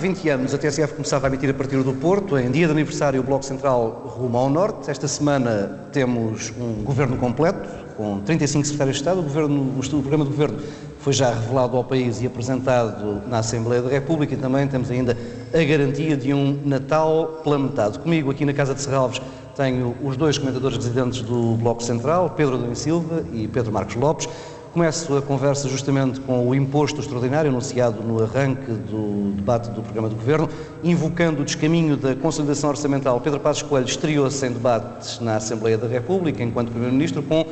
Há 20 anos a TSF começava a emitir a partir do Porto, em dia de aniversário o Bloco Central rumo ao Norte. Esta semana temos um governo completo, com 35 secretários de Estado. O, governo, o programa de governo foi já revelado ao país e apresentado na Assembleia da República e também temos ainda a garantia de um Natal planetário. Comigo aqui na Casa de Serralves tenho os dois comentadores residentes do Bloco Central, Pedro Adão Silva e Pedro Marcos Lopes. Começo a conversa justamente com o imposto extraordinário anunciado no arranque do debate do programa do Governo, invocando o descaminho da consolidação orçamental. Pedro Passos Coelho estreou-se em debates na Assembleia da República enquanto Primeiro-Ministro com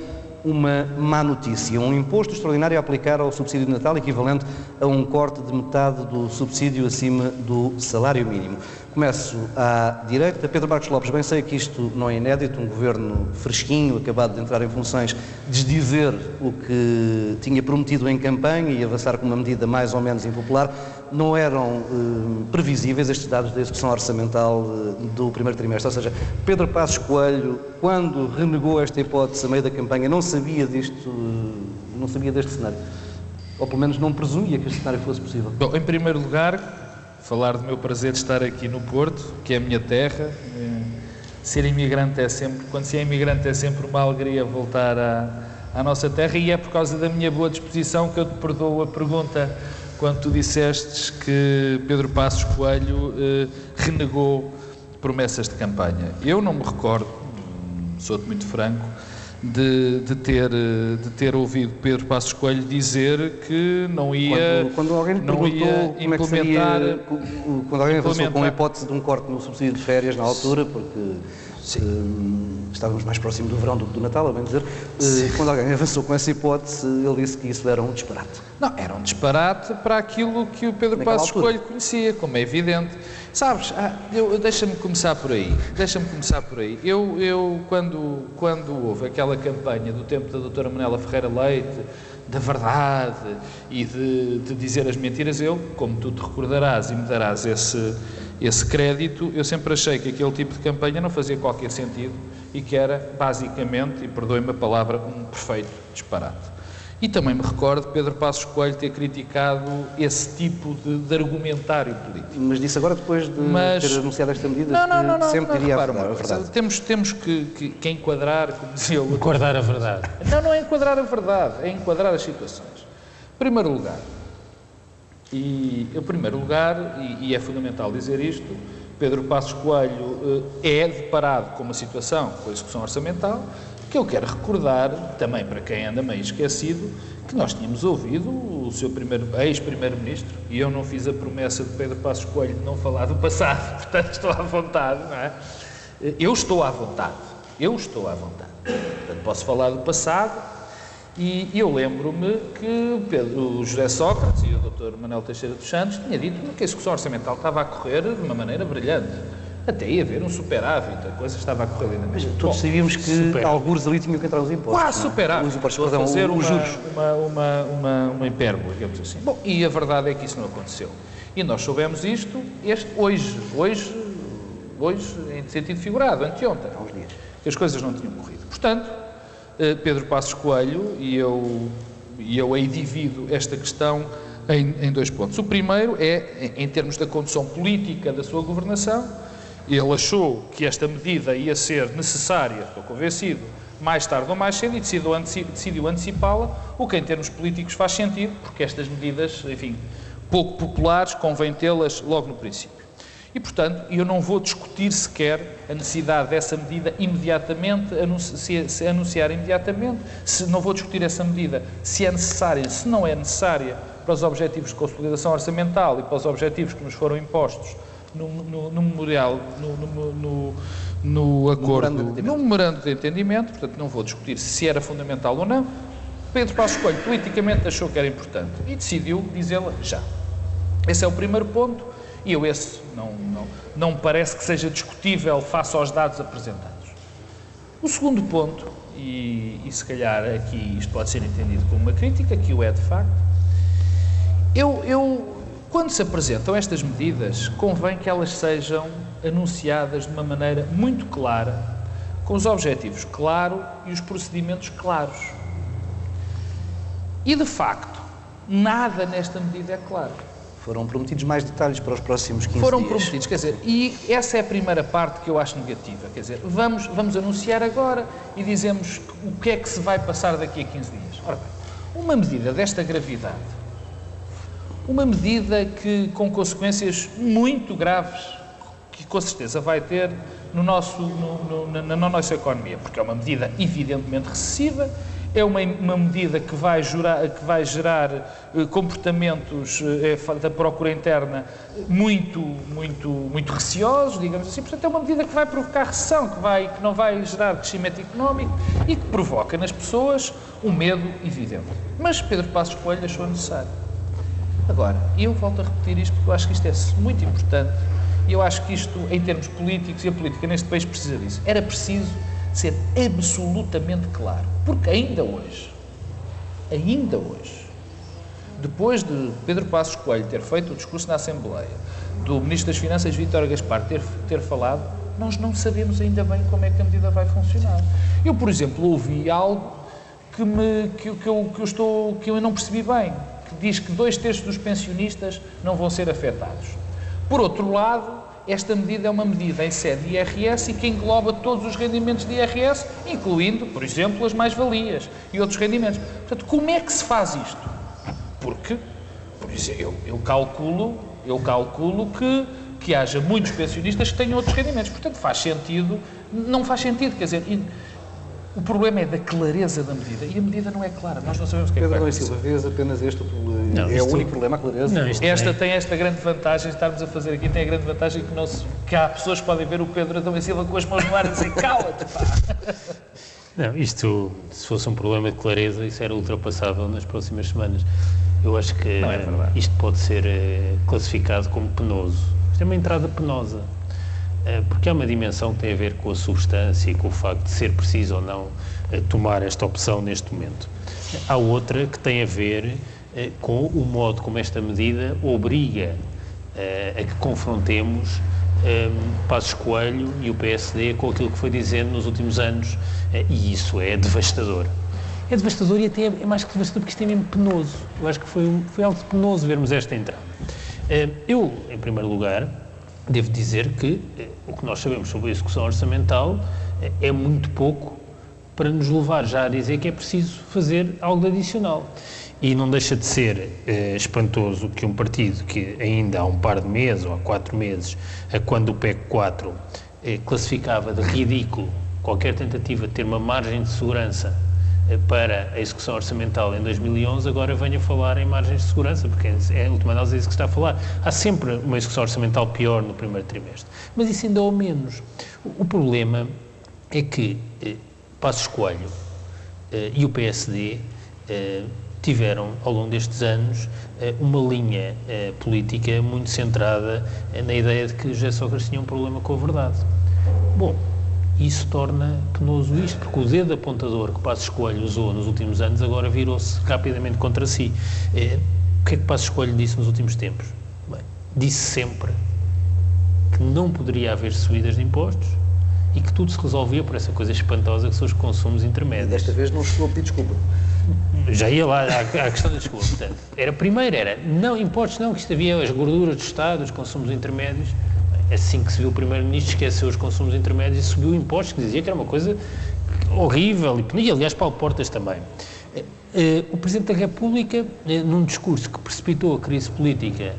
uma má notícia, um imposto extraordinário a aplicar ao subsídio de Natal, equivalente a um corte de metade do subsídio acima do salário mínimo. Começo à direita. Pedro Marcos Lopes, bem sei que isto não é inédito, um governo fresquinho, acabado de entrar em funções, desdizer o que tinha prometido em campanha e avançar com uma medida mais ou menos impopular não eram eh, previsíveis estes dados da execução orçamental eh, do primeiro trimestre. Ou seja, Pedro Passos Coelho, quando renegou esta hipótese a meio da campanha, não sabia disto, eh, não sabia deste cenário. Ou pelo menos não presumia que este cenário fosse possível. Bom, em primeiro lugar, falar do meu prazer de estar aqui no Porto, que é a minha terra. Ser imigrante é sempre, quando se é imigrante é sempre uma alegria voltar à, à nossa terra e é por causa da minha boa disposição que eu te perdoo a pergunta quando tu dissestes que Pedro Passos Coelho eh, renegou promessas de campanha. Eu não me recordo, sou-te muito franco, de, de, ter, de ter ouvido Pedro Passos Coelho dizer que não ia quando, quando alguém não ia como implementar é seria, quando alguém avançou com a hipótese de um corte no subsídio de férias na altura porque Sim. estávamos mais próximo do verão do que do Natal, a bem dizer. Sim. Quando alguém avançou com essa hipótese, ele disse que isso era um disparate. Não, era um disparate para aquilo que o Pedro Naquela Passos altura. Coelho conhecia, como é evidente. Sabes, ah, deixa-me começar por aí. Deixa-me começar por aí. Eu, eu quando, quando houve aquela campanha do tempo da doutora Manela Ferreira Leite, da verdade e de, de dizer as mentiras, eu, como tu te recordarás e me darás esse esse crédito, eu sempre achei que aquele tipo de campanha não fazia qualquer sentido e que era, basicamente, e perdoe-me a palavra, um perfeito disparate. E também me recordo Pedro Passos Coelho ter criticado esse tipo de, de argumentário político. Mas disse agora, depois de Mas, ter anunciado esta medida, não, não, não, que sempre não, diria a verdade. verdade. Temos, temos que, que, que, enquadrar, como dizia o... Enquadrar a verdade. Não, não é enquadrar a verdade, é enquadrar as situações. Em primeiro lugar, e, em primeiro lugar, e, e, é fundamental dizer isto, Pedro Passos Coelho eh, é deparado com uma situação com a execução orçamental que eu quero recordar, também para quem anda meio esquecido, que nós tínhamos ouvido o seu ex-primeiro-ministro, e eu não fiz a promessa de Pedro Passos Coelho de não falar do passado, portanto estou à vontade, não é? Eu estou à vontade, eu estou à vontade. Portanto, posso falar do passado, e eu lembro-me que Pedro, o José Sócrates e o Dr. Manuel Teixeira dos Santos tinha dito que a execução orçamental estava a correr de uma maneira brilhante. Até ia haver um superávit, a coisa estava a correr ainda Mas todos Bom, sabíamos que super... alguns ali tinham que entrar os impostos. Quase é? superávit. Os impostos, perdão, fazer os juros. Uma, uma, uma, uma hipérbole, digamos assim. Bom, e a verdade é que isso não aconteceu. E nós soubemos isto este, hoje, hoje, hoje, em sentido figurado, anteontem. Há uns dias. Que as coisas não tinham corrido. Portanto, eh, Pedro Passos Coelho, e eu, e eu aí divido esta questão em, em, dois pontos. O primeiro é, em termos da condução política da sua governação, ele achou que esta medida ia ser necessária, estou convencido, mais tarde ou mais cedo e decidiu, decidiu antecipá-la, o que em termos políticos faz sentido, porque estas medidas, enfim, pouco populares, convém tê-las logo no princípio. E, portanto, eu não vou discutir sequer a necessidade dessa medida imediatamente, se, se anunciar imediatamente, se não vou discutir essa medida, se é necessária, se não é necessária para os objetivos de consolidação orçamental e para os objetivos que nos foram impostos no, no, no memorial, no, no, acordo, no memorando de entendimento, portanto, não vou discutir se era fundamental ou não. Pedro Passos Coelho politicamente achou que era importante e decidiu dizê-la já. Esse é o primeiro ponto. E eu esse não, não, não parece que seja discutível face aos dados apresentados. O segundo ponto, e, e se calhar aqui isto pode ser entendido como uma crítica, que o é de facto, eu, eu, quando se apresentam estas medidas, convém que elas sejam anunciadas de uma maneira muito clara, com os objetivos claros e os procedimentos claros. E de facto, nada nesta medida é claro foram prometidos mais detalhes para os próximos 15 foram dias. Foram prometidos, quer dizer, e essa é a primeira parte que eu acho negativa. Quer dizer, vamos, vamos anunciar agora e dizemos o que é que se vai passar daqui a 15 dias. Ora bem, uma medida desta gravidade, uma medida que com consequências muito graves, que com certeza vai ter no nosso, no, no, na, na nossa economia, porque é uma medida evidentemente recessiva, é uma, uma medida que vai, jurar, que vai gerar eh, comportamentos eh, da procura interna muito, muito, muito receosos, digamos assim. Portanto, é uma medida que vai provocar recessão, que, vai, que não vai gerar crescimento económico e que provoca nas pessoas um medo evidente. Mas Pedro Passos Coelho achou necessário. Agora, eu volto a repetir isto porque eu acho que isto é muito importante e eu acho que isto, em termos políticos, e a política neste país precisa disso. Era preciso ser absolutamente claro. Porque ainda hoje, ainda hoje, depois de Pedro Passos Coelho ter feito o discurso na Assembleia, do Ministro das Finanças, Vítor Gaspar, ter, ter falado, nós não sabemos ainda bem como é que a medida vai funcionar. Eu, por exemplo, ouvi algo que, me, que, que, eu, que, eu estou, que eu não percebi bem, que diz que dois terços dos pensionistas não vão ser afetados. Por outro lado, esta medida é uma medida em sede de IRS e que engloba todos os rendimentos de IRS, incluindo, por exemplo, as mais-valias e outros rendimentos. Portanto, como é que se faz isto? Porque, por exemplo, eu, eu calculo, eu calculo que, que haja muitos pensionistas que tenham outros rendimentos. Portanto, faz sentido, não faz sentido, quer dizer, o problema é da clareza da medida e a medida não é clara. Nós não sabemos o que é Pedro que vai Silva, vês apenas este não, é o único problema, a clareza? Não, esta tem esta grande vantagem, estarmos a fazer aqui, tem a grande vantagem que, não se, que há pessoas que podem ver o Pedro Adão e Silva com as mãos no ar e dizer cala-te, pá. Não, isto, se fosse um problema de clareza, isso era ultrapassável nas próximas semanas. Eu acho que é isto pode ser eh, classificado como penoso. Isto é uma entrada penosa. Eh, porque há uma dimensão que tem a ver com a substância e com o facto de ser preciso ou não eh, tomar esta opção neste momento. Há outra que tem a ver eh, com o modo como esta medida obriga a que confrontemos Passos Coelho e o PSD com aquilo que foi dizendo nos últimos anos e isso é devastador. É devastador e até é mais que devastador porque isto é mesmo penoso. Eu acho que foi, foi algo penoso vermos esta entrada. Eu, em primeiro lugar, devo dizer que eh, o que nós sabemos sobre a execução orçamental eh, é muito pouco para nos levar já a dizer que é preciso fazer algo adicional. E não deixa de ser eh, espantoso que um partido que ainda há um par de meses ou há quatro meses, quando o PEC 4 classificava de ridículo qualquer tentativa de ter uma margem de segurança para a execução orçamental em 2011, agora venha falar em margens de segurança, porque é a última análise isso que está a falar. Há sempre uma execução orçamental pior no primeiro trimestre, mas isso ainda é o menos. O, problema é que eh, Passos Coelho eh, e o PSD eh, tiveram, ao longo destes anos, eh, uma linha eh, política muito centrada eh, na ideia de que José Sócrates tinha um problema com a verdade. Bom, isso torna penoso isto, porque o dedo apontador que Passos Coelho usou nos últimos anos agora virou-se rapidamente contra si. É, o que é que Passos Coelho disse nos últimos tempos? Bem, disse sempre que não poderia haver subidas de impostos e que tudo se resolvia por essa coisa espantosa que são os consumos intermédios. E desta vez não chegou a pedir desculpa. Já ia lá à, à questão da desculpa. Portanto, era primeiro, era não impostos não, que isto havia as gorduras do Estado, os consumos intermédios assim que se viu o Primeiro-Ministro, esqueceu os consumos intermédios e subiu impostos, que dizia que era uma coisa horrível, e, aliás, Paulo Portas também. Eh, eh, o Presidente da República, eh, num discurso que precipitou a crise política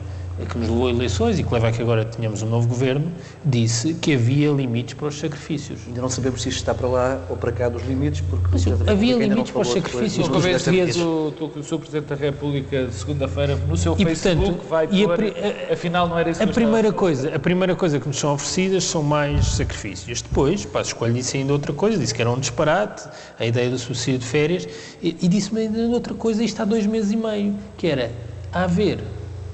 que nos levou a eleições e que leva a que agora tenhamos um novo governo, disse que havia limites para os sacrifícios. Ainda não sabemos se isto está para lá ou para cá dos limites, porque... Mas, havia limites para os sacrifícios. Uma vez dias o, o Sr. Presidente da República, de segunda-feira, no seu e, Facebook, portanto, vai pôr, a, afinal não era isso a primeira coisa A primeira coisa que nos são oferecidas são mais sacrifícios. Depois, para escolher disse ainda outra coisa, disse que era um disparate, a ideia do subsídio de férias, e, e disse-me ainda outra coisa, isto há dois meses e meio, que era haver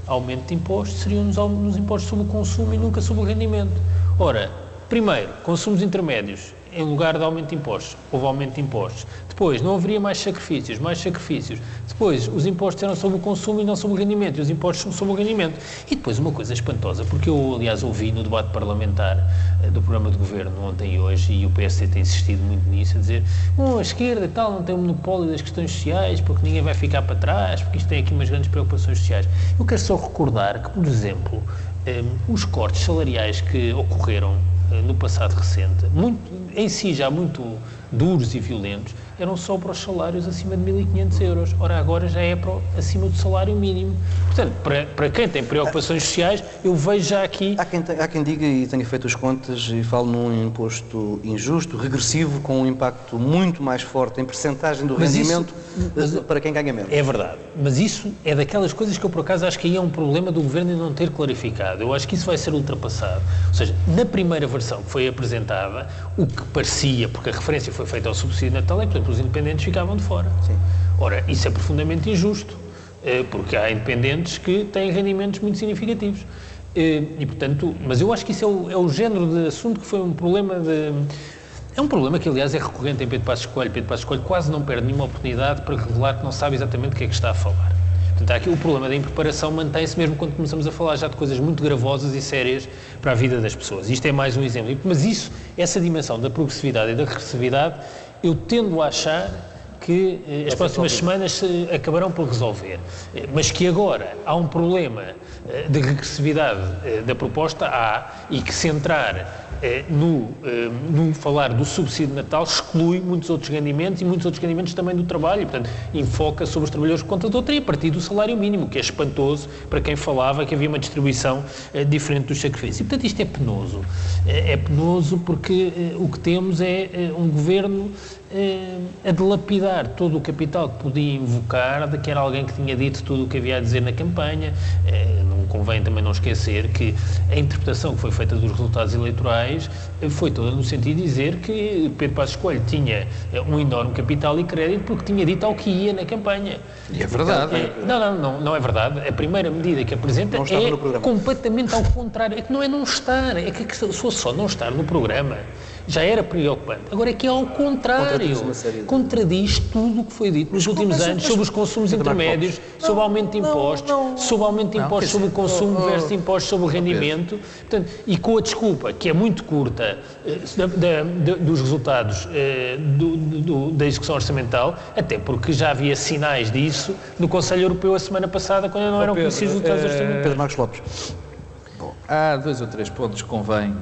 aumento de impostos seriam nos, nos impostos sobre o consumo e nunca sobre o rendimento. Ora, primeiro, consumos intermédios. Em lugar de aumento de impostos. Houve aumento de impostos. Depois, não haveria mais sacrifícios, mais sacrifícios. Depois, os impostos eram sobre o consumo e não sobre o rendimento, e os impostos são sobre o rendimento. E depois, uma coisa espantosa, porque eu, aliás, ouvi no debate parlamentar eh, do programa de governo ontem e hoje, e o PSD tem insistido muito nisso, a dizer bom, a esquerda e tal não tem o monopólio das questões sociais, porque ninguém vai ficar para trás, porque isto tem aqui umas grandes preocupações sociais. Eu quero só recordar que, por exemplo, eh, os cortes salariais que ocorreram no passado recente, muito, em si já muito duros e violentos, eram só para os salários acima de 1.500 euros. Ora, agora já é para, acima do salário mínimo. Portanto, para, para quem tem preocupações sociais, eu vejo já aqui... Há quem, há quem diga, e tenha feito as contas, e falo num imposto injusto, regressivo, com um impacto muito mais forte em percentagem do mas rendimento isso, mas, para quem ganha menos. É verdade. Mas isso é daquelas coisas que eu, por acaso, acho que aí é um problema do Governo em não ter clarificado. Eu acho que isso vai ser ultrapassado. Ou seja, na primeira versão que foi apresentada, o que parecia, porque a referência foi feita ao subsídio natal, é, portanto, os independentes ficavam de fora. Sim. Ora, isso é profundamente injusto, eh, porque há independentes que têm rendimentos muito significativos. Eh, e, portanto, mas eu acho que isso é o, é o género de assunto que foi um problema de. É um problema que, aliás, é recorrente em Pedro Passos Coelho. Pedro Passos Coelho quase não perde nenhuma oportunidade para revelar que não sabe exatamente o que é que está a falar. Portanto, aqui o problema da impreparação mantém-se mesmo quando começamos a falar já de coisas muito gravosas e sérias para a vida das pessoas. Isto é mais um exemplo. Mas isso, essa dimensão da progressividade e da regressividade, eu tendo a achar que eh, as próximas semanas se acabarão por resolver. Eh, mas que agora há um problema eh, de regressividade eh, da proposta, há, e que se entrar eh, no, eh, no falar do subsídio de Natal exclui muitos outros rendimentos e muitos outros rendimentos também do trabalho, portanto, enfoca sobre os trabalhadores por conta de outra e a partir do salário mínimo, que é espantoso para quem falava que havia uma distribuição eh, diferente dos sacrifícios. E, portanto, isto é penoso. é penoso porque o que temos é um governo a delapidar todo o capital que podia invocar de que era alguém que tinha dito tudo o que havia a dizer na campanha. Não convém também não esquecer que a interpretação que foi feita dos resultados eleitorais foi toda no sentido de dizer que Pedro Passos Coelho tinha eh, um enorme capital e crédito porque tinha dito ao que ia na campanha. E é verdade. É, não, não, não, não é verdade. A primeira medida que apresenta é completamente ao contrário. É que não é não estar, é que se fosse só não estar no programa já era preocupante. Agora é que é ao contrário. Contradiz tudo o que foi dito nos últimos anos sobre os consumos intermédios, sobre o aumento de impostos, sobre o aumento de impostos sobre o consumo oh, versus impostos sobre o rendimento. Portanto, e com a desculpa, que é muito curta, eh, da, da, dos resultados eh, do, do, da execução orçamental, até porque já havia sinais disso no Conselho Europeu a semana passada, quando não eram conhecidos os resultados orçamentais. Pedro Marcos Lopes. Bom, há dois ou três pontos que convém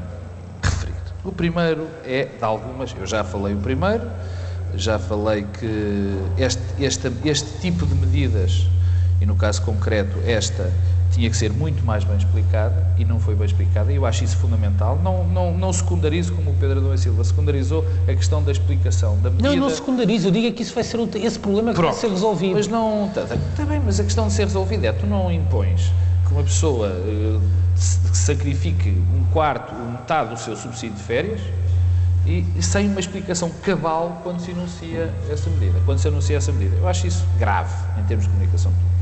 o primeiro é de algumas, eu já falei o primeiro, já falei que este, este, este tipo de medidas, e no caso concreto esta, tinha que ser muito mais bem explicada e não foi bem explicada, e eu acho isso fundamental. Não, não, não secundarizo, como o Pedro Adão Silva secundarizou, a questão da explicação da medida. Não, não secundarizo, eu digo que isso vai ser esse problema que Pronto, vai ser resolvido. Mas não, está tá, tá bem, mas a questão de ser resolvida é, tu não impões uma pessoa uh, sacrifique um quarto metade do seu subsídio de férias e, sem uma explicação cabal quando se anuncia essa medida, quando se anuncia essa medida. Eu acho isso grave em termos de comunicação pública.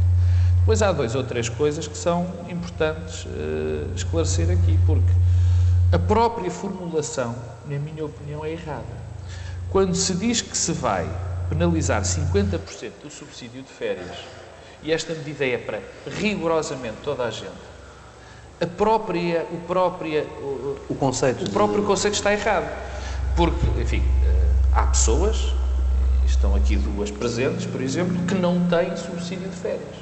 Depois há dois ou três coisas que são importantes uh, esclarecer aqui, porque a própria formulação, na minha opinião, é errada. Quando se diz que se vai penalizar 50% do subsídio de férias, e esta medida é para rigorosamente toda a gente, a própria, o, própria, o, o conceito, o próprio de... conceito está errado. Porque, enfim, eh, há pessoas, estão aqui duas presentes, por exemplo, que não têm subsídio de férias.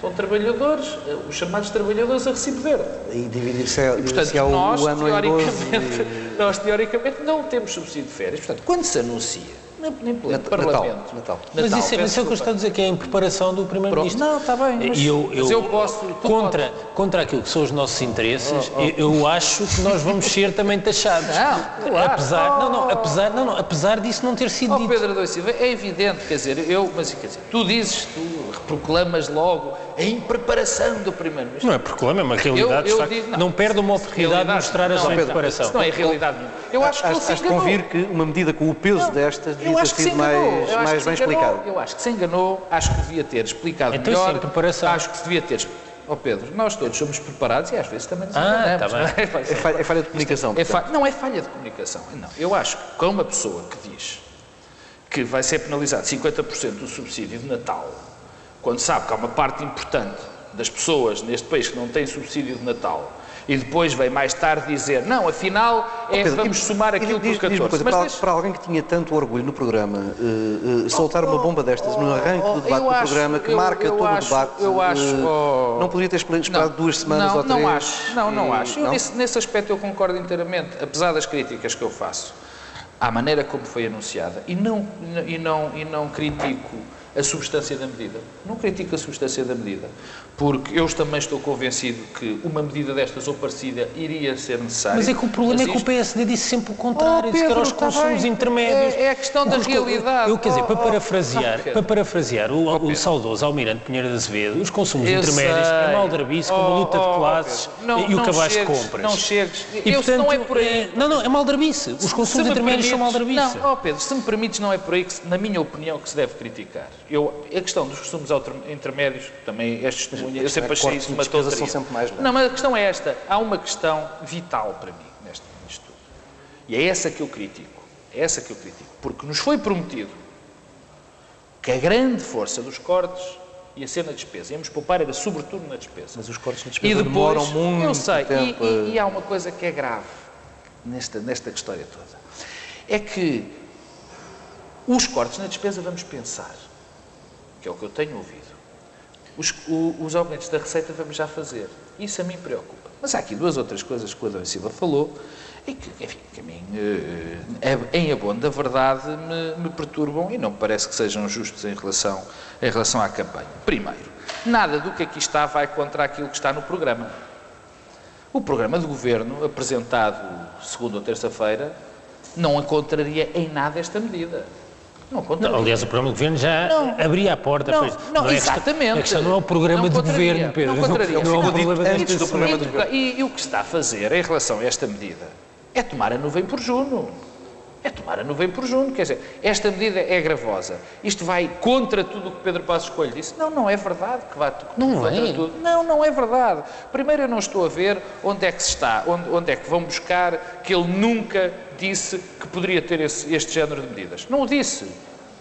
São trabalhadores, eh, os chamados trabalhadores a recibo verde. E dividir-se e, portanto, nós, teoricamente, nós, teoricamente, não temos subsídio de férias. Portanto, quando se anuncia nem pleno Natal, Parlamento. Natal. Mas Natal, isso, é, isso é o que eu estou a dizer, que é em preparação do Primeiro-Ministro. Não, está bem. Mas, eu, eu, mas eu posso. Contra, contra aquilo que são os nossos interesses, oh, oh. Eu, eu, acho que nós vamos ser também taxados. Não, claro. Apesar, oh. não, não, apesar, não, não, apesar disso não ter sido oh, dito. Pedro Adão Silva, é evidente, quer dizer, eu, mas quer dizer, tu dizes, tu proclamas logo a impreparação do Primeiro-Ministro. Não é proclama, é uma realidade. Eu, eu digo, não, não, perde uma oportunidade de mostrar a sua impreparação. Isso não é realidade Eu acho que acho, acho convir que uma medida com o peso não, destas devia ter sido mais, mais bem explicada. Eu acho que se enganou, acho que devia ter explicado então, melhor. Sim, preparação. Acho que devia ter ó oh Pedro, nós todos somos preparados e às vezes também nos ah, tá é? é, falha, é falha de comunicação. É fa não é falha de comunicação. Não, eu acho que com uma pessoa que diz que vai ser penalizado 50% do subsídio de Natal, quando sabe que há uma parte importante das pessoas neste país que não tem subsídio de Natal e depois vem mais tarde dizer não, afinal é, oh, Pedro, vamos somar aquilo diz, por 14. Coisa, para, para, alguém que tinha tanto orgulho no programa, uh, uh, soltar oh, uma bomba destas oh, no arranque do debate do acho, programa que eu, marca eu todo acho, o debate, eu acho, uh, não poderia ter esperado não, duas semanas não, ou três? Não acho, não, não acho. Não? Nesse, nesse aspecto eu concordo inteiramente, apesar das críticas que eu faço à maneira como foi anunciada e não, e não, e não critico a substância da medida. Não critico a substância da medida, porque eu também estou convencido que uma medida destas ou parecida iria ser necessária. Mas é que o problema é que o PSD disse sempre o contrário, oh, Pedro, disse que eram os consumos intermédios. É, é, a questão da realidade. Eu, quer dizer, para oh, oh, parafrasear, oh, para parafrasear o, oh, o saudoso Almirante Pinheiro de Azevedo, os consumos eu intermédios sei. é maldrabice, como a luta de classes não, e o cabaz de compras. Não chegues. E, eu, portanto, não é por aí. É, não, não, é maldrabice. Os consumos intermédios são maldrabice. Não, Pedro, se me permites, não é por aí que, na minha opinião, que se deve criticar. Eu, a questão dos consumos intermédios, também és testemunha, eu sempre achei isso uma tonteria. são sempre mais Não, mas a questão é esta. Há uma questão vital para mim neste, nisto tudo. E é essa que eu critico. É essa que eu critico. Porque nos foi prometido que a grande força dos cortes ia ser na despesa. Íamos poupar era sobretudo na despesa. Mas os cortes na despesa e depois, demoram muito Eu sei. Tempo. E, e, e há uma coisa que é grave nesta, nesta história toda. É que os cortes na despesa, vamos pensar, que é o que eu tenho ouvido. Os, o, os aumentos da receita vamos já fazer. Isso a mim preocupa. Mas há aqui duas outras coisas que o Adão Silva falou e que, enfim, que a mim, eh, eh, em abono da verdade, me, me, perturbam e não me parece que sejam justos em relação, em relação à campanha. Primeiro, nada do que aqui está vai contra aquilo que está no programa. O programa de governo, apresentado segunda ou terça-feira, não encontraria em nada esta medida. Não, não, aliás, o programa de governo já não, abria a porta. Não, pois, não, não é exatamente. A questão não é o programa de governo, Pedro. Não, não, não é o problema antes do programa de governo. E, e o que se está a fazer em relação a esta medida é tomar a nuvem por Juno. É tomar a nuvem por Juno. Quer dizer, esta medida é gravosa. Isto vai contra tudo o que Pedro Passos Coelho disse. Não, não é verdade que vai não contra é. tudo. Não, não é verdade. Primeiro, eu não estou a ver onde é que se está, onde, onde é que vão buscar que ele nunca disse que poderia ter esse, este género de medidas. Não o disse.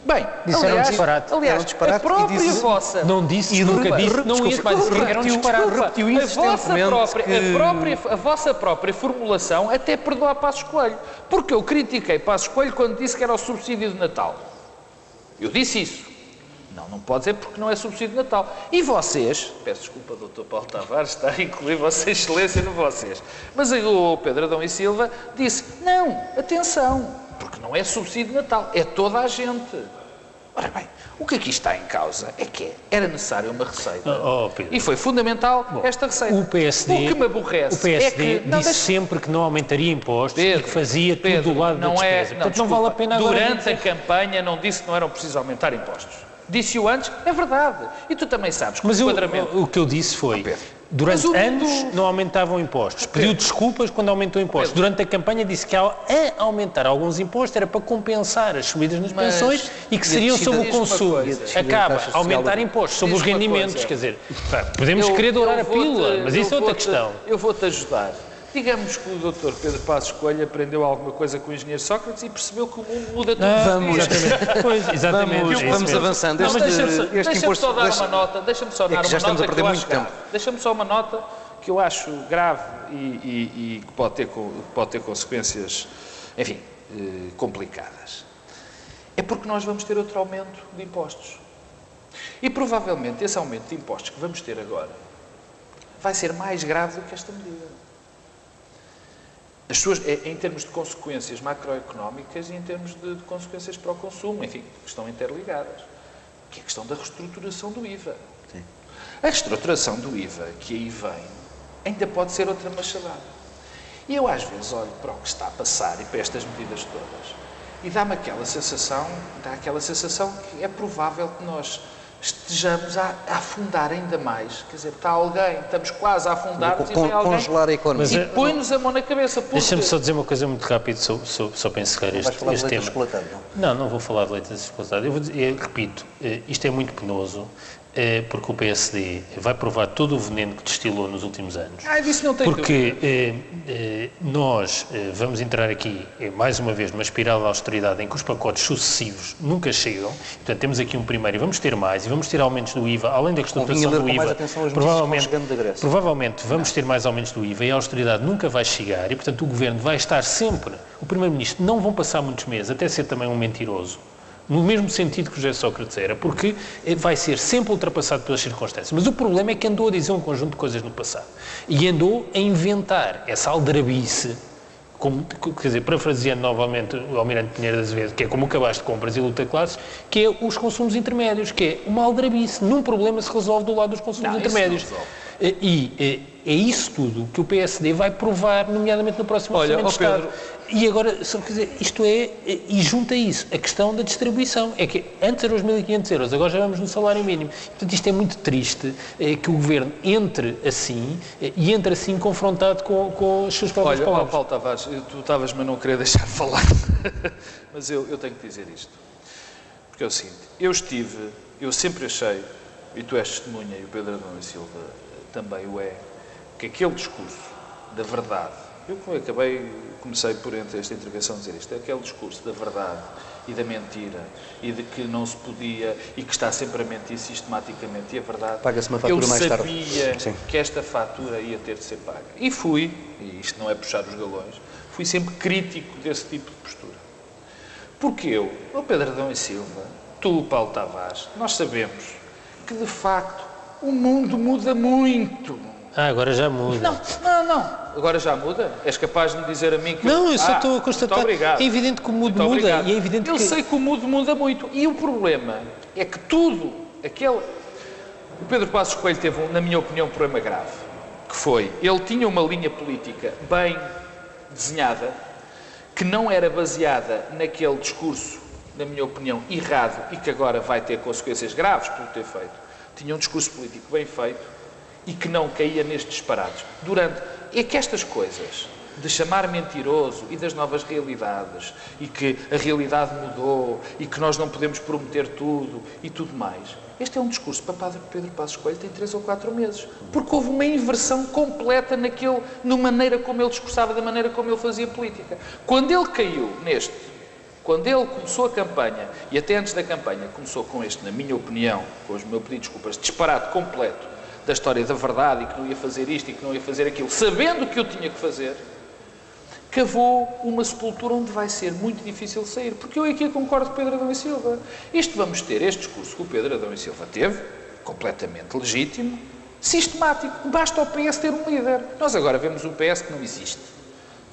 Bem, Disse aliás, era um disparate. Aliás, um disparate a própria disse, vossa... Não disse, e nunca disse, não ia mais dizer, era um disparate. Repetiu a vossa, própria, que... a, própria, a vossa própria formulação até perdoa Passos Coelho. Porque eu critiquei Passos Coelho quando disse que era o subsídio de Natal. Eu disse isso. Não, não pode ser porque não é subsídio de Natal. E vocês, peço desculpa, Dr. Paulo Tavares, está a incluir Vossa Excelência no vocês, mas o Pedro Adão e Silva disse: não, atenção, porque não é subsídio de Natal, é toda a gente. Ora bem, o que aqui está em causa é que era necessária uma receita. Oh, oh, e foi fundamental Bom, esta receita. O PSD, o que me aborrece o PSD é que, não, disse sempre que não aumentaria impostos Pedro, e que fazia Pedro, tudo do lado não da é- despesa. É, não, Portanto, desculpa, não vale a pena Durante a campanha não disse que não eram precisos aumentar impostos. Disse-o antes, é verdade. E tu também sabes que Mas o enquadramento... o que eu disse foi... Oh, Durante anos não aumentavam impostos. Pediu desculpas quando aumentou impostos. Durante a campanha disse que ao aumentar alguns impostos era para compensar as subidas nas Mas, pensões e que seriam sobre o consumo. Acaba aumentar impostos sobre os rendimentos. Quer dizer, podemos eu, querer dourar a pílula, mas isso é outra questão. Eu vou-te ajudar. Digamos que o Dr. Pedro Passos Coelho aprendeu alguma coisa com o engenheiro Sócrates e percebeu que o mundo muda todos os vamos, Exatamente. Pois, exatamente. Vamos, vamos avançando. Não, deixa-me só, deixa só dar deixa, uma nota. Deixa-me só é dar uma nota que eu acho grave. Deixa-me só uma nota que eu acho grave e, e, e que pode ter, pode ter consequências, enfim, eh, complicadas. É porque nós vamos ter outro aumento de impostos. E provavelmente esse aumento de impostos que vamos ter agora vai ser mais grave do que esta medida. As suas, é, em termos de consequências macroeconómicas e em termos de, de consequências para o consumo, enfim, que estão interligadas. Que é a questão da reestruturação do IVA. Sim. A reestruturação do IVA que aí vem ainda pode ser outra machadada. E eu às vezes olho para o que está a passar e para estas medidas todas e dá-me aquela sensação, dá aquela sensação que é provável que nós estejamos a, afundar ainda mais. Quer dizer, está alguém, estamos quase a afundar, con, con, alguém, congelar a economia. e põe-nos a mão na cabeça. Porque... Deixa-me só dizer uma coisa muito rápida, só, só, só para encerrar este, este tema. Não? não, não vou falar de leite chocolatado. Eu, vou dizer, eu repito, eh, isto é muito penoso. Porque o PSD vai provar todo o veneno que destilou nos últimos anos. Ah, disso não tem Porque eh, eh, nós eh, vamos entrar aqui, eh, mais uma vez, numa espiral de austeridade em que os pacotes sucessivos nunca chegam. Portanto, temos aqui um primeiro e vamos ter mais, e vamos ter aumentos do IVA, além da questão do IVA. Provavelmente, provavelmente vamos ter mais aumentos do IVA e a austeridade nunca vai chegar e, portanto, o Governo vai estar sempre, o Primeiro-Ministro não vão passar muitos meses até ser também um mentiroso no mesmo sentido que o José Sócrates era, porque vai ser sempre ultrapassado pelas circunstâncias. Mas o problema é que andou a dizer um conjunto de coisas no passado e andou a inventar essa aldrabice, como, quer dizer, parafraseando novamente o Almirante Pinheiro das Azevedo, que é como o cabaz de compras e luta de classes, que é os consumos intermédios, que é uma aldrabice. Num problema se resolve do lado dos consumos não, intermédios. E é isso tudo que o PSD vai provar, nomeadamente no próximo Olha, Orçamento de Estado. E agora, só quer dizer, isto é, e junta isso, a questão da distribuição. É que antes eram os 1.500 euros, agora já vamos no salário mínimo. Portanto, isto é muito triste é, que o Governo entre assim é, e entre assim confrontado com, com as suas próprias Olha, palavras. Paulo Tavares, tu estavas-me a não querer deixar falar, mas eu, eu tenho que dizer isto. Porque é o seguinte, eu estive, eu sempre achei, e tu és testemunha, e o Pedro Adão e Silva também o é, que aquele discurso da verdade, eu acabei, comecei por entre esta intervenção a dizer isto, aquele discurso da verdade e da mentira e de que não se podia e que está sempre a mentir sistematicamente e a verdade, Paga-se uma fatura eu mais tarde. sabia Sim. que esta fatura ia ter de ser paga. E fui, e isto não é puxar os galões, fui sempre crítico desse tipo de postura. Porque eu, o Pedro Adão e Silva, tu, Paulo Tavares, nós sabemos que de facto o mundo muda muito. Ah, agora já muda. Não, não, não. Agora já muda? És capaz de me dizer a mim que. Não, eu só Ah, estou a constatar. É evidente que o mundo Muito muda e é evidente eu que. sei que o mundo muda muito. E o problema é que tudo, aquele. O Pedro Passos Coelho teve, na minha opinião, um problema grave. Que foi, ele tinha uma linha política bem desenhada, que não era baseada naquele discurso, na minha opinião, errado e que agora vai ter consequências graves por ter feito. Tinha um discurso político bem feito e que não caía nestes disparados. Durante. É que estas coisas de chamar mentiroso e das novas realidades e que a realidade mudou e que nós não podemos prometer tudo e tudo mais. Este é um discurso para Padre Pedro Passos Coelho tem três ou quatro meses. Porque houve uma inversão completa naquele, na maneira como ele discursava, da maneira como ele fazia política. Quando ele caiu neste, quando ele começou a campanha, e até antes da campanha, começou com este, na minha opinião, com os meus pedidos de desculpas, disparate completo da história da verdade e que não ia fazer isto e que não ia fazer aquilo, sabendo que eu tinha que fazer, cavou uma sepultura onde vai ser muito difícil sair. Porque eu aqui concordo com Pedro Adão e Silva. Isto vamos ter, este discurso que o Pedro Adão e Silva teve, completamente legítimo, sistemático. Basta ao PS ter um líder. Nós agora vemos um PS que não existe.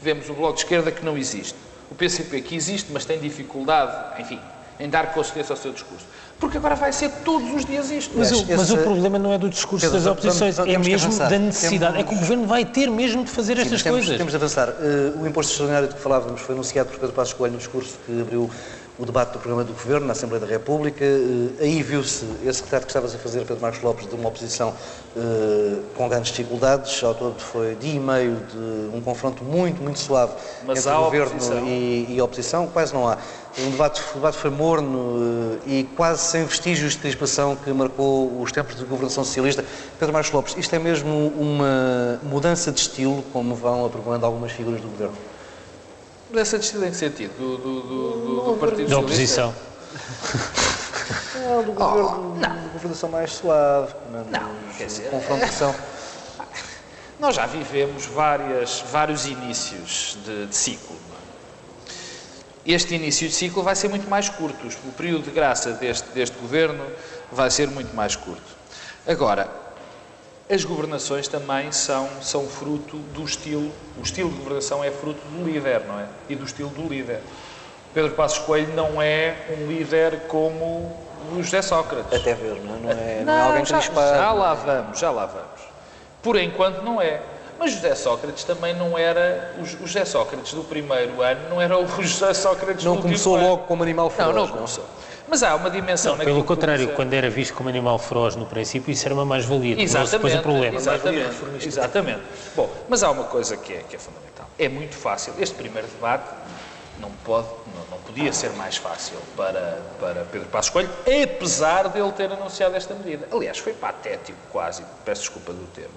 Vemos o Bloco de Esquerda que não existe. O PCP que existe, mas tem dificuldade, enfim, em dar consistência ao seu discurso. Porque agora vai ser todos os dias isto. Mas, Esse- o, mas o problema não é do discurso Pedro, das oposições, vamos- é mesmo avançar. da necessidade. Temos- É que o governo vai ter mesmo de fazer Sim, estas mas temos, coisas. temos de avançar. Eh, o imposto extraordinário de que falávamos foi anunciado por Pedro Passos Coelho no discurso que abriu o debate do programa do Governo na Assembleia da República. Eh, aí viu-se esse retrato que estavas a fazer, Pedro Marcos Lopes, de uma oposição eh, com grandes dificuldades. Ao todo foi dia e meio de um confronto muito, muito suave Mas entre o Governo e, e a oposição. Quase não há. Um debate, o debate foi morno eh, e quase sem vestígios de crispação que marcou os tempos de governação socialista. Pedro Marcos Lopes, isto é mesmo uma mudança de estilo, como vão aprovando algumas figuras do Governo? Mudança de estilo em que sentido? Do, do, do, do Partido Da Socialista? oposição. Não, do governo, de governação mais suave, Não, quer dizer, confrontação. Nós já vivemos várias, vários inícios de, de ciclo. não é? Este início de ciclo vai ser muito mais curto. O período de graça deste, deste governo vai ser muito mais curto. Agora, as governações também são, são fruto do estilo. O estilo de governação é fruto do líder, não é? E do estilo do líder. Pedro Passos Coelho não é um líder como o José Sócrates. Até ver, não é? Não é, não é alguém já, crispado. já lá vamos, já lá vamos. Por enquanto não é. Mas José Sócrates também não era. O José Sócrates do primeiro ano não era o José Sócrates Não do começou último logo ano. como animal feroz. Não, não começou. Mas há uma dimensão naquilo Pelo contrário, quando era visto como animal feroz no princípio, isso era uma mais-valia. Exatamente. depois um problema. Exatamente. Exatamente. Bom, mas há uma coisa que é, que é fundamental. É muito fácil. Este primeiro debate não, pode, não, não, podia ser mais fácil para, para Pedro Passos Coelho, apesar de ele ter anunciado esta medida. Aliás, foi patético quase, peço desculpa do termo,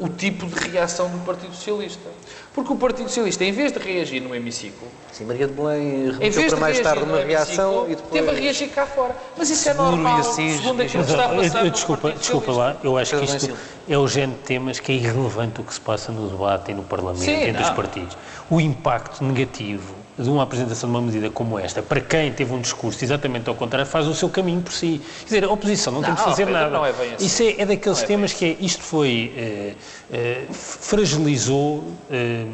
o tipo de reação do Partido Socialista. Porque o Partido Socialista, em vez de reagir no hemiciclo... Sim, Maria de Belém remeteu para mais tarde uma reação e depois... Teve a reagir cá fora. Mas isso é normal, Assis, segundo aquilo que está a passar desculpa, desculpa lá, eu acho que isto é o género de temas que é irrelevante o que se passa no debate e no Parlamento Sim, entre não. os partidos. O impacto negativo de uma apresentação de uma medida como esta, para quem teve um discurso exatamente ao contrário, faz o seu caminho por si. Quer dizer, a oposição não, não tem de fazer Pedro, nada. Não é bem assim. Isso é, é daqueles é temas que é, isto foi, eh, eh, fragilizou eh,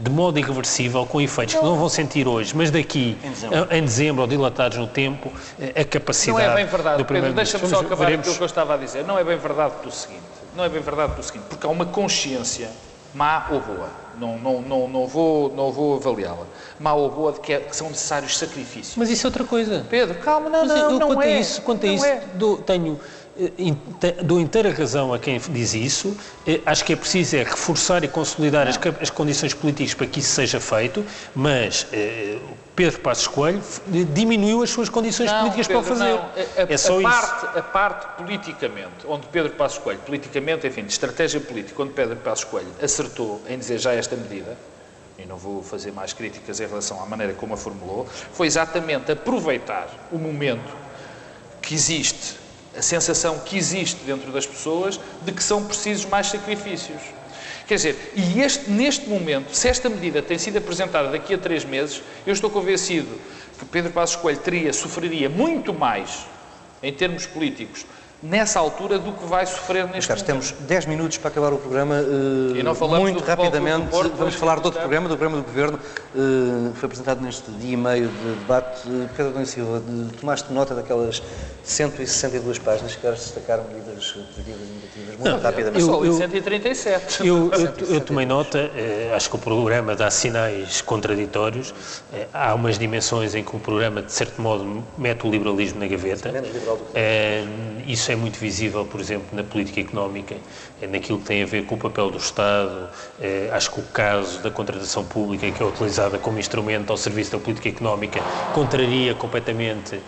de modo irreversível, com efeitos não. que não vão sentir hoje, mas daqui em dezembro, a, em dezembro ou dilatados no tempo, a capacidade Não é bem verdade, Pedro, deixa-me só acabar veremos... aquilo que eu estava a dizer. Não é bem verdade pelo seguinte, não é bem verdade pelo seguinte, porque há uma consciência má ou boa, não, não, não, não vou, não vou avaliá-la, má ou boa de que, é, que, são necessários sacrifícios. Mas isso é outra coisa. Pedro, calma, não, Mas não, eu, não quanto é. A isso, quanto a isso, é. do, tenho dou inteira razão a quem diz isso. Eh, acho que é preciso é reforçar e consolidar as, as, condições políticas para que isso seja feito, mas eh, Pedro Passos Coelho diminuiu as suas condições não, políticas Pedro, para o fazer. Não. A, é só a parte, isso. A parte politicamente, onde Pedro Passos Coelho, politicamente, enfim, de estratégia política, onde Pedro Passos Coelho acertou em dizer já esta medida, e não vou fazer mais críticas em relação à maneira como a formulou, foi exatamente aproveitar o momento que existe a sensação que existe dentro das pessoas de que são precisos mais sacrifícios. Quer dizer, e este, neste momento, se esta medida tem sido apresentada daqui a três meses, eu estou convencido que Pedro Passos Coelho teria, sofreria muito mais em termos políticos nessa altura do que vai sofrer neste Carlos, temos 10 minutos para acabar o programa. Uh, muito rapidamente, Porto, vamos falar de outro programa, do programa do Governo. Uh, foi apresentado neste dia e meio de debate. Uh, Pedro Domingos Silva, de, tomaste nota daquelas 162 páginas que queres destacar medidas positivas e negativas muito Não, rapidamente. Eu, eu, 137. Eu, eu, eu tomei nota, acho que o programa dá sinais contraditórios. há umas dimensões em que o programa, de certo modo, mete o liberalismo na gaveta. Menos liberal do que isso é muito visível, por exemplo, na política económica, é naquilo que tem a ver com o papel do Estado. É, acho que o caso da contratação pública, que é utilizada como instrumento ao serviço da política económica, contraria completamente eh,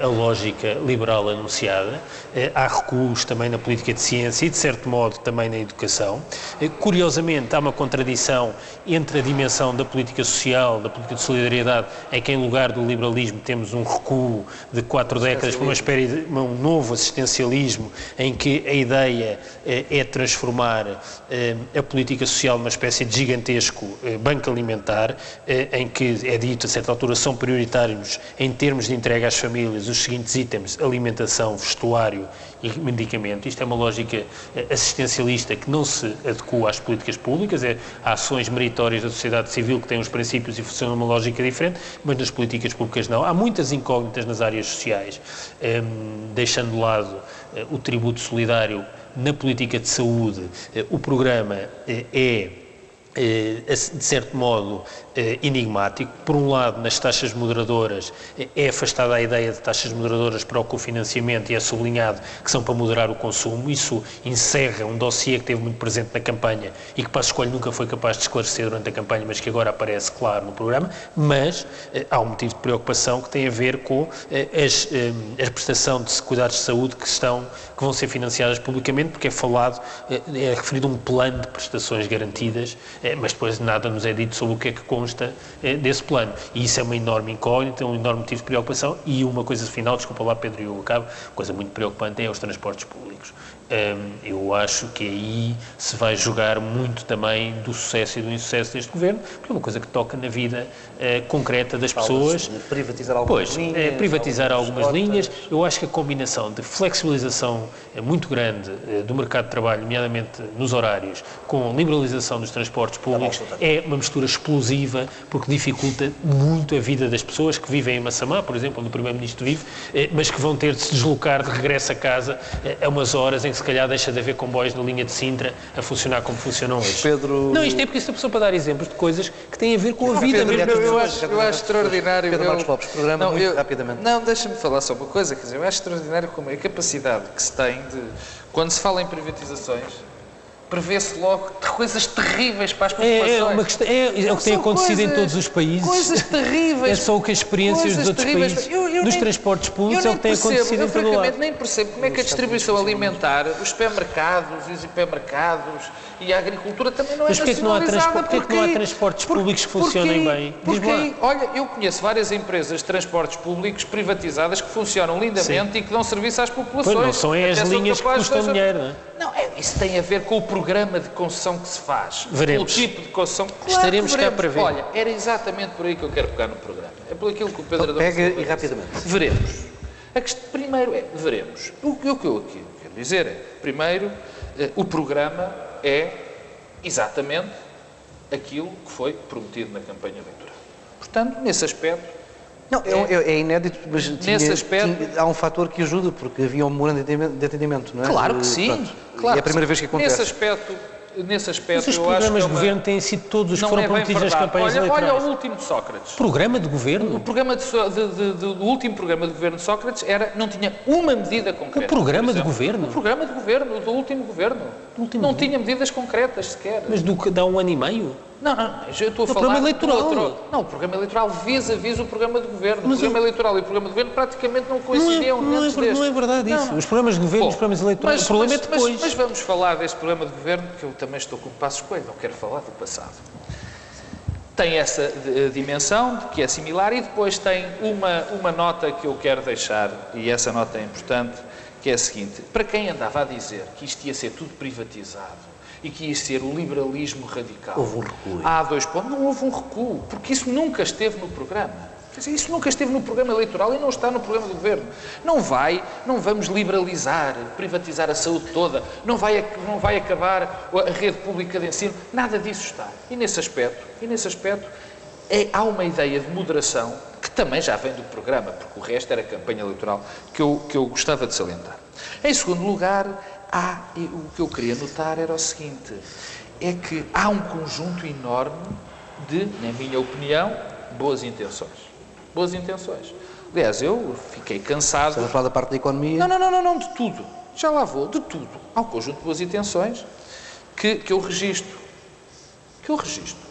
a lógica liberal anunciada. Eh, há recuos também na política de ciência e, de certo modo, também na educação. Eh, curiosamente, há uma contradição entre a dimensão da política social, da política de solidariedade, em que, em lugar do liberalismo, temos um recuo de quatro décadas para uma espécie de um novo assistencialismo, em que a ideia é transformar a política social numa espécie de gigantesco banco alimentar, em que é dito, a certa altura, são prioritários em termos de entrega às famílias famílias os seguintes itens: alimentação, vestuário e medicamento. Isto é uma lógica eh, assistencialista que não se adequa às políticas públicas, é ações meritórias da sociedade civil que têm os princípios e funcionam numa lógica diferente, mas nas políticas públicas não. Há muitas incógnitas nas áreas sociais, ehm, deixando de lado eh, o tributo solidário na política de saúde. Eh, o programa é de certo modo, eh, enigmático. Por um lado, nas taxas moderadoras, eh, é afastada a ideia de taxas moderadoras para o cofinanciamento e é sublinhado que são para moderar o consumo. Isso encerra um dossiê que teve muito presente na campanha e que Passo Escolho nunca foi capaz de esclarecer durante a campanha, mas que agora aparece claro no programa. Mas eh, há um motivo de preocupação que tem a ver com as, a prestação de cuidados de saúde que, estão, que vão ser financiadas publicamente, porque é falado, é referido um plano de prestações garantidas, mas depois nada nos é dito sobre o que é que consta eh, desse plano. E isso é uma enorme incógnita, um enorme motivo de preocupação. E uma coisa final, desculpa lá, Pedro, eu acabo, coisa muito preocupante é os transportes públicos. Um, eu acho que aí se vai jogar muito também do sucesso e do insucesso deste governo, porque é uma coisa que toca na vida uh, concreta das pessoas. privatizar algumas pois, linhas. Uh, privatizar algumas, algumas linhas. Eu acho que a combinação de flexibilização é muito grande uh, do mercado de trabalho, nomeadamente nos horários, com liberalização dos transportes públicos, tá é uma mistura explosiva, porque dificulta muito a vida das pessoas que vivem em Massamá, por exemplo, onde o Primeiro-Ministro vive, mas que vão ter de se deslocar de regresso a casa a umas horas em que se calhar deixa de haver comboios na linha de Sintra a funcionar como funcionam hoje. Pedro... Não, isto é porque isto é pessoa para dar exemplos de coisas que têm a ver com a vida mesmo. Eu, acho, eu acho extraordinário... Pedro Marcos Lopes, programa não, muito eu, rapidamente. Não, deixa-me falar só uma coisa, quer dizer, eu acho extraordinário como a capacidade que se tem de, quando se fala em privatizações, prevê-se logo coisas terríveis para as populações. É, é, uma questão, é, é o que tem acontecido coisas, em todos os países. Coisas terríveis. É só o que as experiências dos outros terríveis. países, eu, eu dos nem, transportes públicos, é o que tem percebo, acontecido em todo lado. nem percebo como é que a distribuição alimentar, os supermercados e os hipermercados e a agricultura também não é Mas porquê que não há, transporte, porquê que não há transportes públicos que funcionem bem? Porque, olha, eu conheço várias empresas de transportes públicos privatizadas que funcionam lindamente Sim. e que dão serviço às populações. Pois não são as linhas que custam dinheiro, não é? Não, é, isso tem a ver com o programa de concessão que se faz. Veremos. O tipo de concessão. Claro Estaremos cá para ver. Olha, era exatamente por aí que eu quero pegar no programa. É por aquilo que o Pedro então, Pega e rapidamente. Veremos. A questão, primeiro é, veremos. O, o que eu aqui quero dizer é, primeiro, eh, o programa é exatamente aquilo que foi prometido na campanha eleitoral. Portanto, nesse aspecto, não, é, é, é inédito, mas tinha, nesse aspecto, tinha, há um fator que ajuda, porque havia um memorando de atendimento, não é? Claro que sim. Pronto, claro é a primeira vez que acontece. Nesse aspecto, nesse aspecto Mas os programas de governo têm sido todos os que foram é prometidos nas campanhas olha, eleitorais. Olha o último de Sócrates. Programa de governo? O, programa de, de, de, o último programa de governo de Sócrates era, não tinha uma medida concreta. O programa de governo? O programa de governo, do último governo. Do último não governo? tinha medidas concretas sequer. Mas do que dá um ano e meio? Não, não, eu estou a o falar... programa eleitoral. Outro, não, o programa eleitoral visa a vis o programa de governo. Mas o programa eu... eleitoral e o programa de governo praticamente não coincidiam não é, não é, não é verdade isso. Não. Os programas de governo, Bom, os programas eleitorais, mas, o problema mas, é depois. Mas, mas, vamos falar deste programa de governo, que eu também estou com o passo não quero falar do passado. Tem essa eh, dimensão, que é similar, e depois tem uma, uma nota que eu quero deixar, e essa nota é importante, que é a seguinte. Para quem andava a dizer que isto ia ser tudo privatizado, e que ia ser o liberalismo radical. Houve um recuo. Há dois pontos. Não houve um recuo, porque isso nunca esteve no programa. Isso nunca esteve no programa eleitoral e não está no programa do governo. Não vai, não vamos liberalizar, privatizar a saúde toda, não vai, não vai acabar a rede pública de ensino, nada disso está. E nesse aspecto, e nesse aspecto é, há uma ideia de moderação que também já vem do programa, porque o resto era campanha eleitoral, que eu, que eu gostava de salientar. Em segundo lugar, há, o que eu queria notar era o seguinte, é que há um conjunto enorme de, na minha opinião, boas intenções. Boas intenções. Aliás, eu fiquei cansado... Estás a falar da parte da economia? Não, não, não, não, não, de tudo. Já lá vou, de tudo. Há um conjunto de boas intenções que, que eu registro. Que eu registro.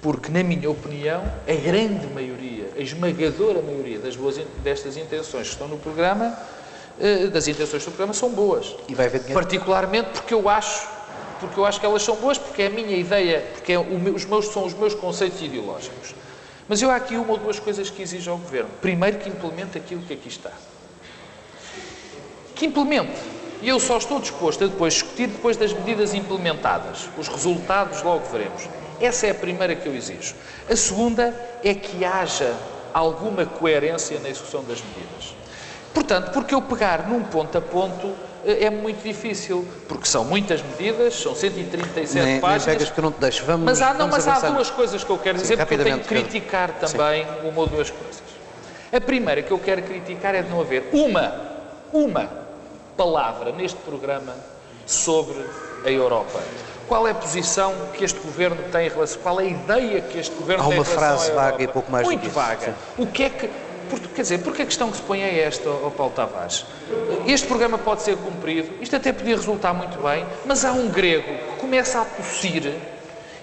Porque, na minha opinião, a grande maioria, a esmagadora maioria das boas, destas intenções que estão no programa das intenções do programa são boas. E vai haver dinheiro? Particularmente porque eu acho, porque eu acho que elas são boas, porque é a minha ideia, porque é meu, os meus, são os meus conceitos ideológicos. Mas eu há aqui uma ou duas coisas que exijo ao Governo. Primeiro, que implemente aquilo que aqui está. Que implemente. E eu só estou disposto a depois discutir depois das medidas implementadas. Os resultados logo veremos. Essa é a primeira que eu exijo. A segunda é que haja alguma coerência na execução das medidas. Portanto, porque eu pegar num ponto a ponto eh, é muito difícil, porque são muitas medidas, são 137 nem, páginas. Nem pegas que eu não te deixo. Vamos, mas há, não, mas há duas coisas que eu quero dizer, Sim, porque eu tenho que criticar também Sim. uma ou duas coisas. A primeira que eu quero criticar é de não haver uma, uma palavra neste programa sobre a Europa. Qual é a posição que este governo tem em relação, qual é a ideia que este governo Há tem em relação Há uma frase vaga e pouco mais Muito vaga. Sim. O que é que quer dizer, porque a questão que se põe é esta, ao Paulo Tavares. Este programa pode ser cumprido, isto até podia resultar muito bem, mas há um grego que começa a tossir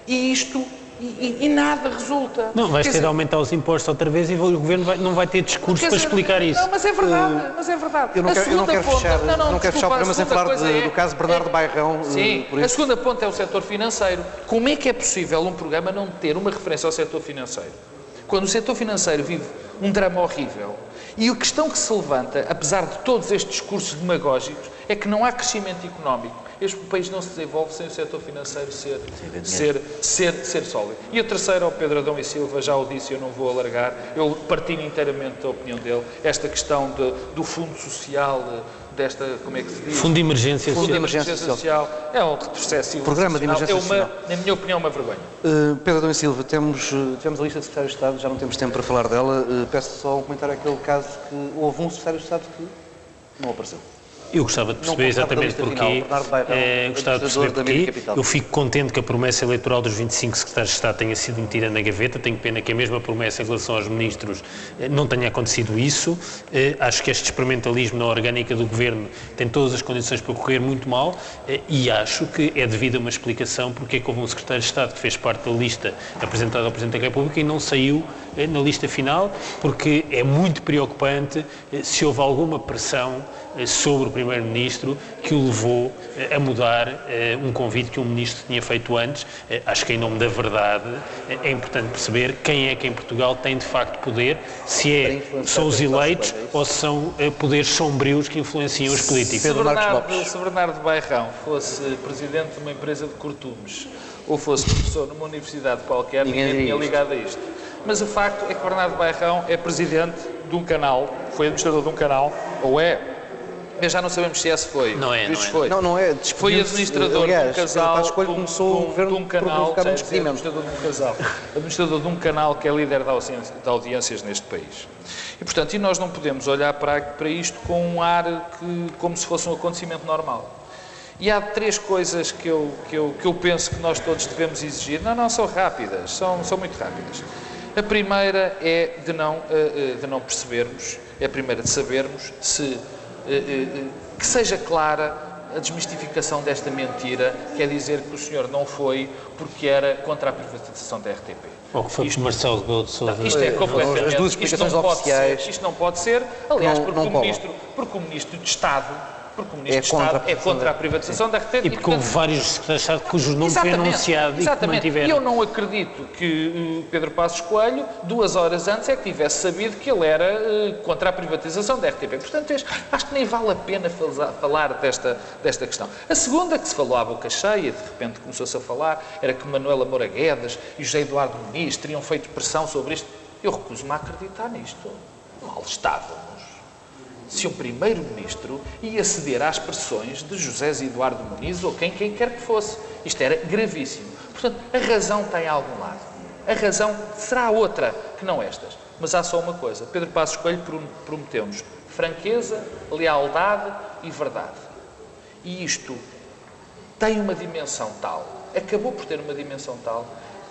e isto e, e, nada resulta. Não, vais ter de aumentar os impostos outra vez e o governo vai, não vai ter discurso para dizer, explicar isso. Não, mas é verdade, uh, mas é verdade. Eu não quero, eu não quero ponta, fechar, não, não, não quero fechar o programa sem falar de, é, do caso Bernardo é, Bairrão. Sim, a segunda ponta é o setor financeiro. Como é que é possível um programa não ter uma referência ao setor financeiro? Quando o setor financeiro vive um drama horrível. E a questão que se levanta, apesar de todos estes discursos demagógicos, é que não há crescimento económico. Este país não se desenvolve sem o setor financeiro ser, ser, ser, ser sólido. E a terceira, o Pedro Adão e Silva já o disse, eu não vou alargar, eu partilho inteiramente da opinião dele, esta questão de, do fundo social, desta, como é que se diz? Fundo de Emergência Fundo de Emergência Social. É um retrocesso Programa de Emergência é uma, Social. Na minha opinião, é uma vergonha. Uh, Pedro Adão e Silva, temos, uh, tivemos a lista de secretários de Estado, já não temos tempo para falar dela. Uh, peço só um comentário àquele caso que houve um secretário de Estado que não apareceu. Eu gostava de perceber exatamente porquê. é, gostava de perceber porquê. Eu fico contente que a promessa eleitoral dos 25 secretários de Estado tenha sido metida na gaveta. Tenho pena que a mesma promessa em relação aos ministros eh, não tenha acontecido isso. Eh, acho que este experimentalismo na orgânica do governo tem todas as condições para correr muito mal e acho que é devido a uma explicação porque é que houve um secretário de Estado que fez parte da lista apresentada ao Presidente da República e não saiu na lista final, porque é muito preocupante se houve alguma pressão sobre o Primeiro-Ministro que o levou eh, a mudar eh, um convite que um Ministro tinha feito antes. Eh, acho que, em nome da verdade, é importante perceber quem é que em Portugal tem de facto poder, se é, são os eleitos ou se são poderes sombrios que influenciam os políticos. Se Bernardo, se Bernardo Bairrão fosse presidente de uma empresa de cortumes ou fosse professor numa universidade qualquer, ninguém, ninguém tinha ligado a isto. Mas o facto é que Bernardo Bairrão é presidente de um canal, foi administrador de um canal, ou é mas já não sabemos se esse foi. Não é, não é. Foi. Não, não é. Foi administrador aliás, de um casal. Começou um, governo de um canal. Administrador de um casal. administrador de um canal que é líder de audiências neste país. E, portanto, e nós não podemos olhar para, para isto com um ar que, como se fosse um acontecimento normal. E há três coisas que eu, que, eu, que eu penso que nós todos devemos exigir. Não, não, são rápidas, são, são muito rápidas. A primeira é de não, eh, eh, de não percebermos, é a primeira de sabermos se que seja clara a desmistificação desta mentira, quer dizer que o senhor não foi porque era contra a privatização da RTP. Ou que foi isto, Marcelo Rebelo de Sousa. Isto é completamente... As duas explicações isto oficiais... Ser, isto não pode ser, aliás, não, porque, não o ministro, porque o Ministro de Estado porque o Ministro é de Estado é contra a privatização da RTP. E porque houve vários secretários de Estado cujos nomes foi anunciado exatamente. e que mantiveram. E eu não acredito que uh, Pedro Passos Coelho, duas horas antes, é que tivesse sabido que ele era uh, contra a privatização da RTP. Portanto, acho que nem vale a pena falar desta, desta questão. A segunda, que se falou à boca cheia, de repente começou-se a falar, era que Manuela Moura Guedes e José Eduardo Muniz teriam feito pressão sobre isto. Eu recuso-me a acreditar nisto. Mal estava se o Primeiro-Ministro ia ceder às pressões de José Eduardo Muniz ou quem, quem quer que fosse. Isto era gravíssimo. Portanto, a razão está em algum lado. A razão será outra que não estas. Mas há só uma coisa. Pedro Passos Coelho prometeu-nos franqueza, lealdade e verdade. E isto tem uma dimensão tal, acabou por ter uma dimensão tal,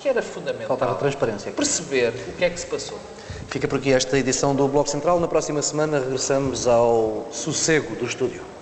que era fundamental. Faltava transparência. Perceber o que é que se passou. Fica por aqui esta edição do Bloco Central. Na próxima semana regressamos ao sossego do estúdio.